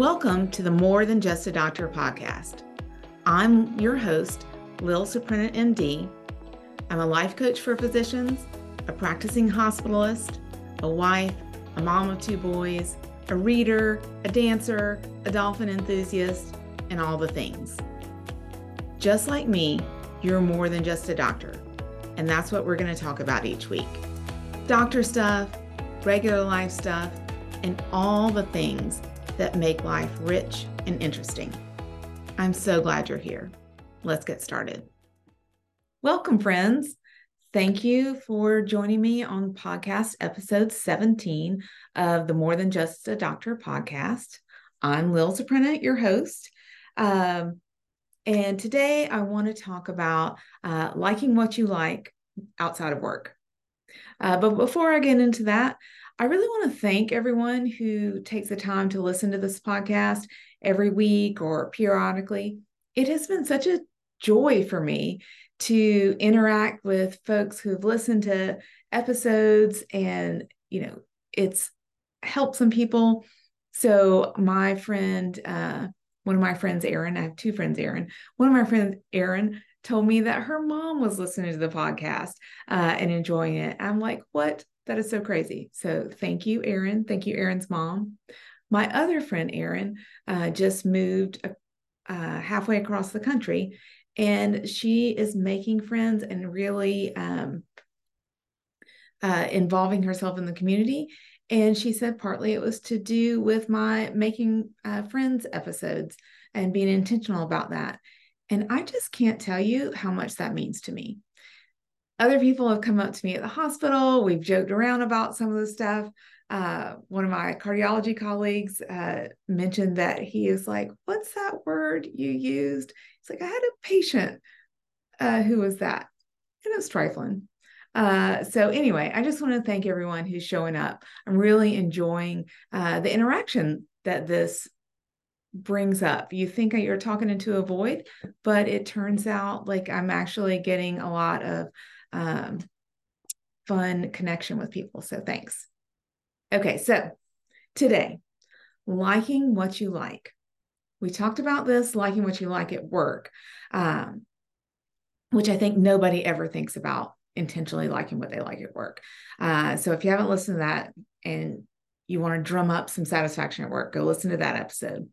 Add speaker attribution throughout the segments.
Speaker 1: Welcome to the More Than Just a Doctor podcast. I'm your host, Lil Suprenant MD. I'm a life coach for physicians, a practicing hospitalist, a wife, a mom of two boys, a reader, a dancer, a dolphin enthusiast, and all the things. Just like me, you're more than just a doctor. And that's what we're going to talk about each week doctor stuff, regular life stuff, and all the things that make life rich and interesting. I'm so glad you're here. Let's get started. Welcome, friends. Thank you for joining me on podcast episode 17 of the More Than Just a Doctor podcast. I'm Lil Suprenant, your host. Um, and today I want to talk about uh, liking what you like outside of work. Uh, but before I get into that, I really want to thank everyone who takes the time to listen to this podcast every week or periodically. It has been such a joy for me to interact with folks who've listened to episodes and, you know, it's helped some people. So, my friend, uh, one of my friends, Erin, I have two friends, Erin. One of my friends, Erin, told me that her mom was listening to the podcast uh, and enjoying it. I'm like, what? That is so crazy. So thank you, Erin. Thank you, Erin's mom. My other friend, Erin, uh, just moved uh, halfway across the country and she is making friends and really um, uh, involving herself in the community. And she said partly it was to do with my making uh, friends episodes and being intentional about that. And I just can't tell you how much that means to me other people have come up to me at the hospital. We've joked around about some of the stuff. Uh, one of my cardiology colleagues uh, mentioned that he is like, What's that word you used? It's like, I had a patient uh, who was that. And it was trifling. Uh, so, anyway, I just want to thank everyone who's showing up. I'm really enjoying uh, the interaction that this brings up. You think you're talking into a void, but it turns out like I'm actually getting a lot of um, fun connection with people. So thanks. Okay, so today, liking what you like. We talked about this, liking what you like at work, um, which I think nobody ever thinks about intentionally liking what they like at work. Uh, so if you haven't listened to that and you want to drum up some satisfaction at work, go listen to that episode.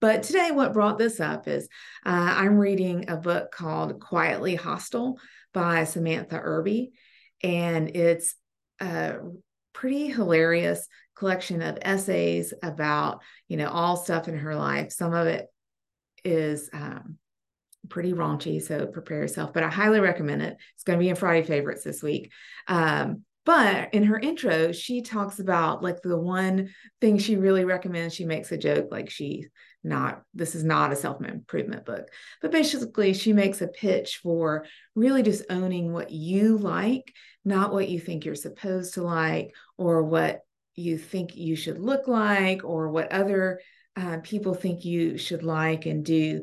Speaker 1: But today, what brought this up is uh, I'm reading a book called Quietly Hostile by Samantha Irby. And it's a pretty hilarious collection of essays about, you know, all stuff in her life. Some of it is um, pretty raunchy, so prepare yourself. But I highly recommend it. It's going to be in Friday favorites this week. Um, but in her intro, she talks about like the one thing she really recommends. She makes a joke like she not this is not a self-improvement book. But basically she makes a pitch for really just owning what you like not what you think you're supposed to like or what you think you should look like or what other uh, people think you should like and do.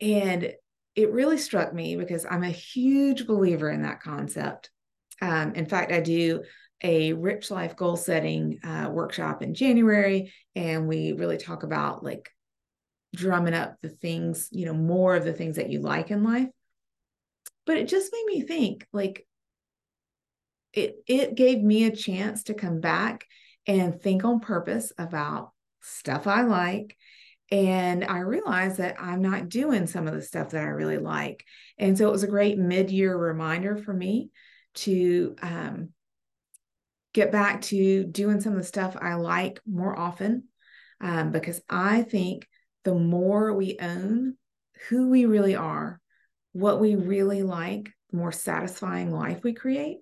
Speaker 1: And it really struck me because i'm a huge believer in that concept. Um, in fact i do a rich life goal setting uh, workshop in january and we really talk about like drumming up the things, you know, more of the things that you like in life. But it just made me think like it it gave me a chance to come back and think on purpose about stuff I like. And I realized that I'm not doing some of the stuff that I really like. And so it was a great mid year reminder for me to um, get back to doing some of the stuff I like more often um, because I think the more we own who we really are, what we really like, the more satisfying life we create.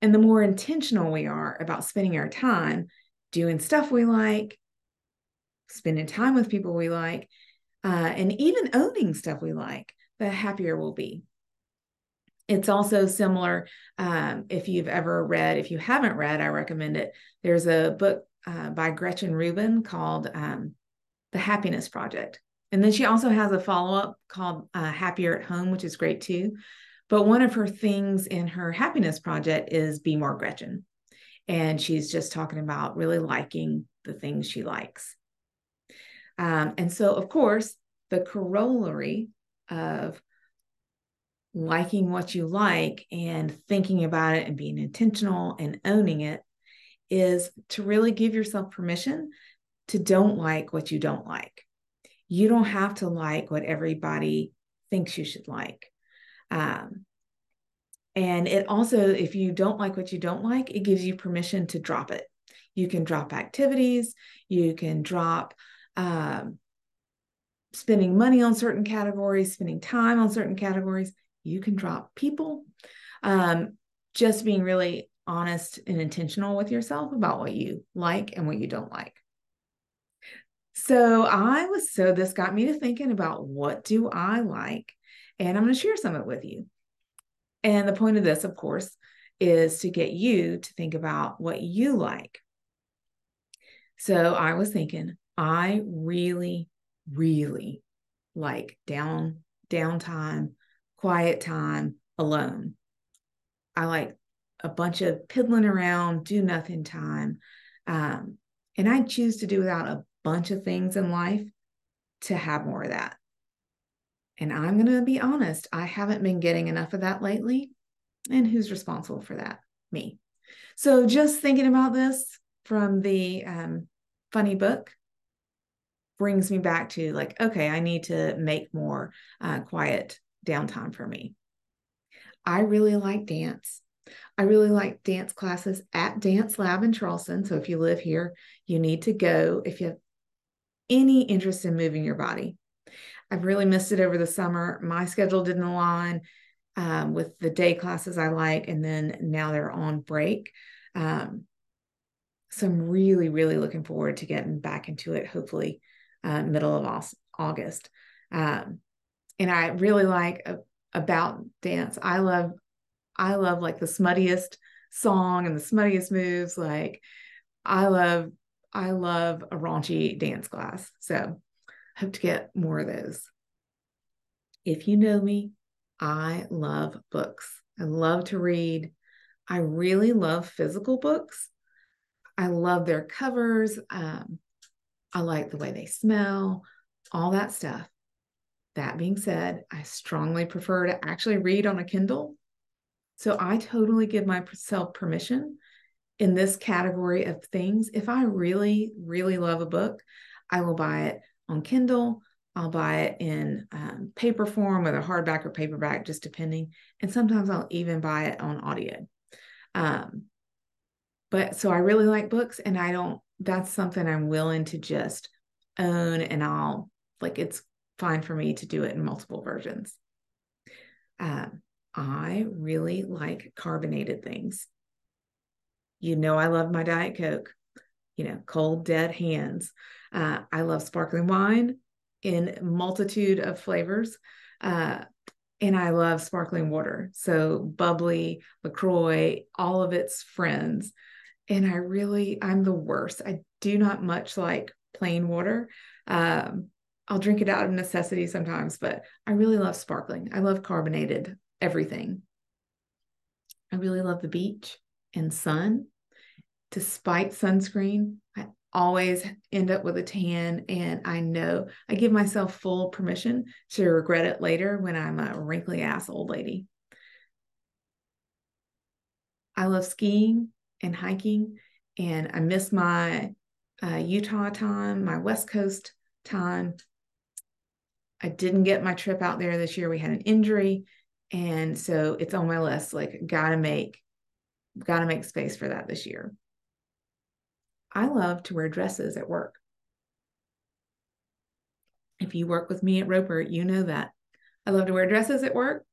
Speaker 1: And the more intentional we are about spending our time doing stuff we like, spending time with people we like, uh, and even owning stuff we like, the happier we'll be. It's also similar um, if you've ever read, if you haven't read, I recommend it. There's a book uh, by Gretchen Rubin called um, the Happiness Project. And then she also has a follow up called uh, Happier at Home, which is great too. But one of her things in her happiness project is Be More Gretchen. And she's just talking about really liking the things she likes. Um, and so, of course, the corollary of liking what you like and thinking about it and being intentional and owning it is to really give yourself permission to don't like what you don't like. You don't have to like what everybody thinks you should like. Um, and it also, if you don't like what you don't like, it gives you permission to drop it. You can drop activities, you can drop um, spending money on certain categories, spending time on certain categories. You can drop people. Um, just being really honest and intentional with yourself about what you like and what you don't like. So I was so this got me to thinking about what do I like and I'm going to share some of it with you. And the point of this of course is to get you to think about what you like. So I was thinking I really really like down downtime, quiet time alone. I like a bunch of piddling around, do nothing time. Um, and I choose to do without a bunch of things in life to have more of that. And I'm going to be honest, I haven't been getting enough of that lately. And who's responsible for that? Me. So just thinking about this from the um, funny book brings me back to like, okay, I need to make more uh, quiet downtime for me. I really like dance. I really like dance classes at Dance Lab in Charleston. So if you live here, you need to go if you any interest in moving your body. I've really missed it over the summer. My schedule didn't align um, with the day classes I like, and then now they're on break. Um, so I'm really, really looking forward to getting back into it, hopefully, uh, middle of August. Um, and I really like uh, about dance. I love I love like the smuttiest song and the smuttiest moves. Like I love, I love a raunchy dance class. So hope to get more of those. If you know me, I love books. I love to read. I really love physical books. I love their covers. Um, I like the way they smell, all that stuff. That being said, I strongly prefer to actually read on a Kindle so I totally give myself permission in this category of things. If I really, really love a book, I will buy it on Kindle. I'll buy it in um, paper form, whether hardback or paperback, just depending. And sometimes I'll even buy it on audio. Um, but so I really like books, and I don't, that's something I'm willing to just own, and I'll like it's fine for me to do it in multiple versions. Um, I really like carbonated things. You know, I love my Diet Coke, you know, cold, dead hands. Uh, I love sparkling wine in multitude of flavors. Uh, and I love sparkling water. So bubbly, LaCroix, all of its friends. And I really, I'm the worst. I do not much like plain water. Um, I'll drink it out of necessity sometimes, but I really love sparkling. I love carbonated everything. I really love the beach and sun. Despite sunscreen, I always end up with a tan, and I know I give myself full permission to regret it later when I'm a wrinkly ass old lady. I love skiing and hiking, and I miss my uh, Utah time, my West Coast time. I didn't get my trip out there this year. We had an injury, and so it's on my list like gotta make gotta make space for that this year i love to wear dresses at work. If you work with me at roper you know that. I love to wear dresses at work.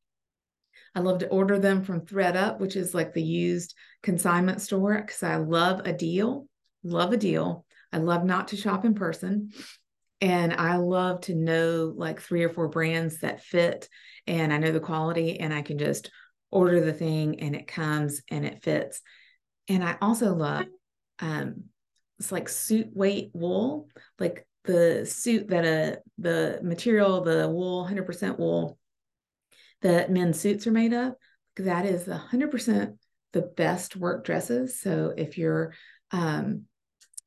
Speaker 1: I love to order them from thredUP which is like the used consignment store because i love a deal love a deal. I love not to shop in person. And I love to know like three or four brands that fit and I know the quality and I can just order the thing and it comes and it fits. And I also love um it's like suit weight wool, like the suit that a uh, the material, the wool, 100% wool that men's suits are made of. That is 100% the best work dresses. So if you're um,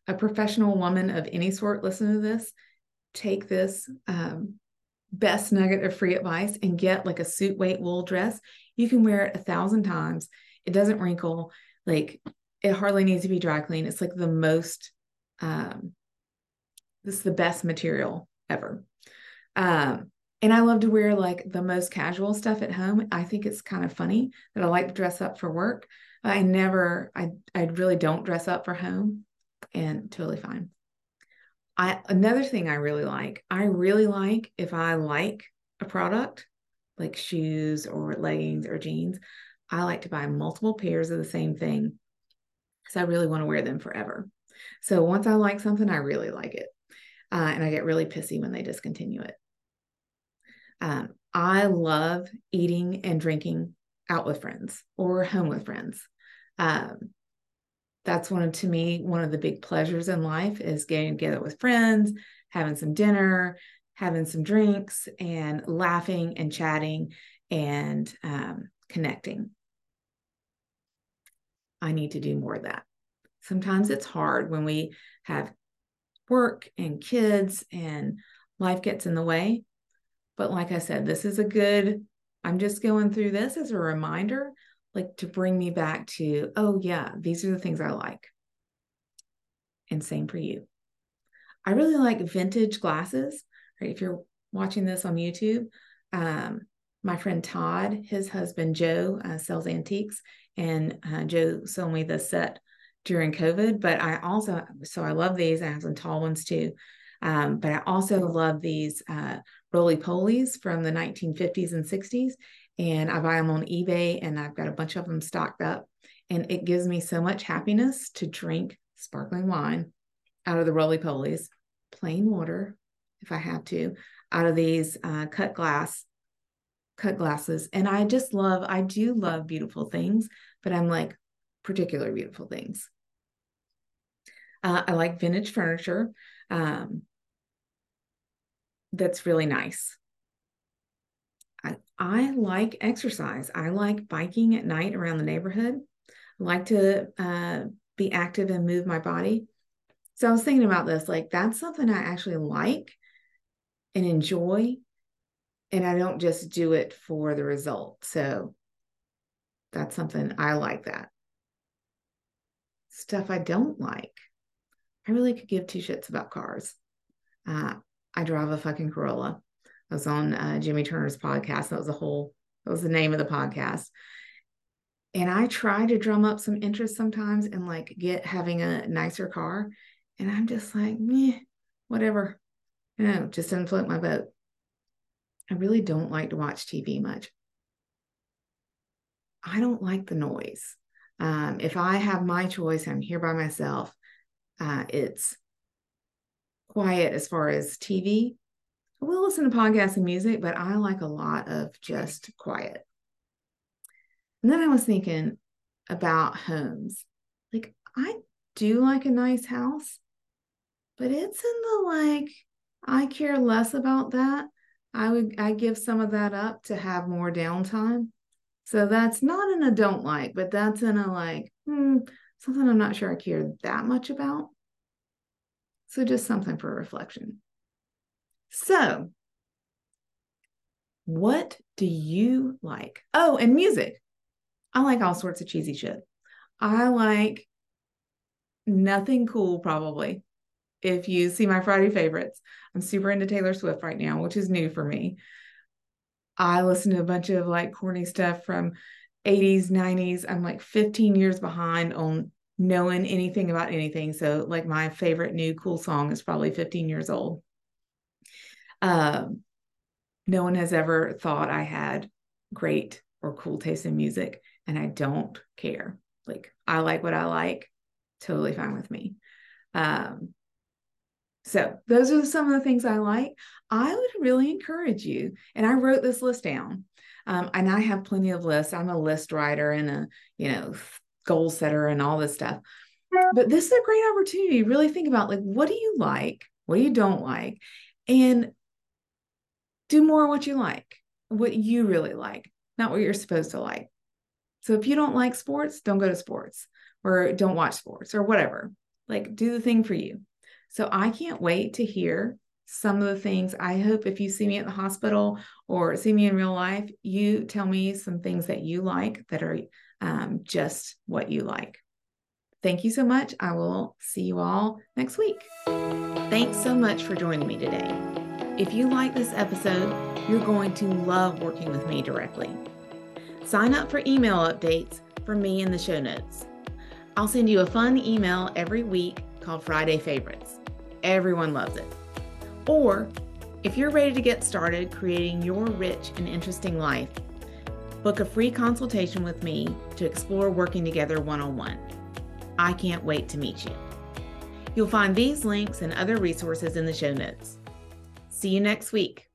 Speaker 1: a professional woman of any sort, listen to this take this um, best nugget of free advice and get like a suit weight wool dress, you can wear it a thousand times. It doesn't wrinkle. Like it hardly needs to be dry clean. It's like the most, um, this is the best material ever. Um, and I love to wear like the most casual stuff at home. I think it's kind of funny that I like to dress up for work. I never, I, I really don't dress up for home and totally fine. I another thing I really like, I really like if I like a product like shoes or leggings or jeans, I like to buy multiple pairs of the same thing because I really want to wear them forever. So once I like something, I really like it. Uh, and I get really pissy when they discontinue it. Um, I love eating and drinking out with friends or home with friends. Um, that's one of to me one of the big pleasures in life is getting together with friends having some dinner having some drinks and laughing and chatting and um, connecting i need to do more of that sometimes it's hard when we have work and kids and life gets in the way but like i said this is a good i'm just going through this as a reminder like to bring me back to, oh, yeah, these are the things I like. And same for you. I really like vintage glasses. Right? If you're watching this on YouTube, um, my friend Todd, his husband Joe, uh, sells antiques, and uh, Joe sold me the set during COVID. But I also, so I love these. I have some tall ones too. Um, but I also love these uh, roly polies from the 1950s and 60s and I buy them on eBay and I've got a bunch of them stocked up. And it gives me so much happiness to drink sparkling wine out of the roly polies, plain water, if I have to, out of these uh, cut glass, cut glasses. And I just love, I do love beautiful things, but I'm like particular beautiful things. Uh, I like vintage furniture. Um, that's really nice. I, I like exercise. I like biking at night around the neighborhood. I like to uh, be active and move my body. So I was thinking about this like, that's something I actually like and enjoy. And I don't just do it for the result. So that's something I like that. Stuff I don't like. I really could give two shits about cars. Uh, I drive a fucking Corolla. I was on uh, Jimmy Turner's podcast. That was the whole, that was the name of the podcast. And I try to drum up some interest sometimes and like get having a nicer car. And I'm just like, meh, whatever. You know, just didn't float my boat. I really don't like to watch TV much. I don't like the noise. Um, if I have my choice, I'm here by myself. Uh, it's quiet as far as TV, I will listen to podcasts and music, but I like a lot of just quiet. And then I was thinking about homes. Like, I do like a nice house, but it's in the like, I care less about that. I would, I give some of that up to have more downtime. So that's not in a don't like, but that's in a like, hmm, something I'm not sure I care that much about. So just something for reflection. So, what do you like? Oh, and music. I like all sorts of cheesy shit. I like nothing cool, probably. If you see my Friday favorites, I'm super into Taylor Swift right now, which is new for me. I listen to a bunch of like corny stuff from 80s, 90s. I'm like 15 years behind on knowing anything about anything. So, like, my favorite new cool song is probably 15 years old. Um, no one has ever thought I had great or cool taste in music, and I don't care. Like, I like what I like, totally fine with me. Um, so, those are some of the things I like. I would really encourage you, and I wrote this list down. Um, and I have plenty of lists. I'm a list writer and a, you know, goal setter and all this stuff. But this is a great opportunity. to Really think about like, what do you like? What do you don't like? And do more of what you like, what you really like, not what you're supposed to like. So if you don't like sports, don't go to sports or don't watch sports or whatever. Like do the thing for you. So I can't wait to hear some of the things. I hope if you see me at the hospital or see me in real life, you tell me some things that you like that are um, just what you like. Thank you so much. I will see you all next week. Thanks so much for joining me today. If you like this episode, you're going to love working with me directly. Sign up for email updates from me in the show notes. I'll send you a fun email every week called Friday Favorites. Everyone loves it. Or if you're ready to get started creating your rich and interesting life, book a free consultation with me to explore working together one on one. I can't wait to meet you. You'll find these links and other resources in the show notes. See you next week.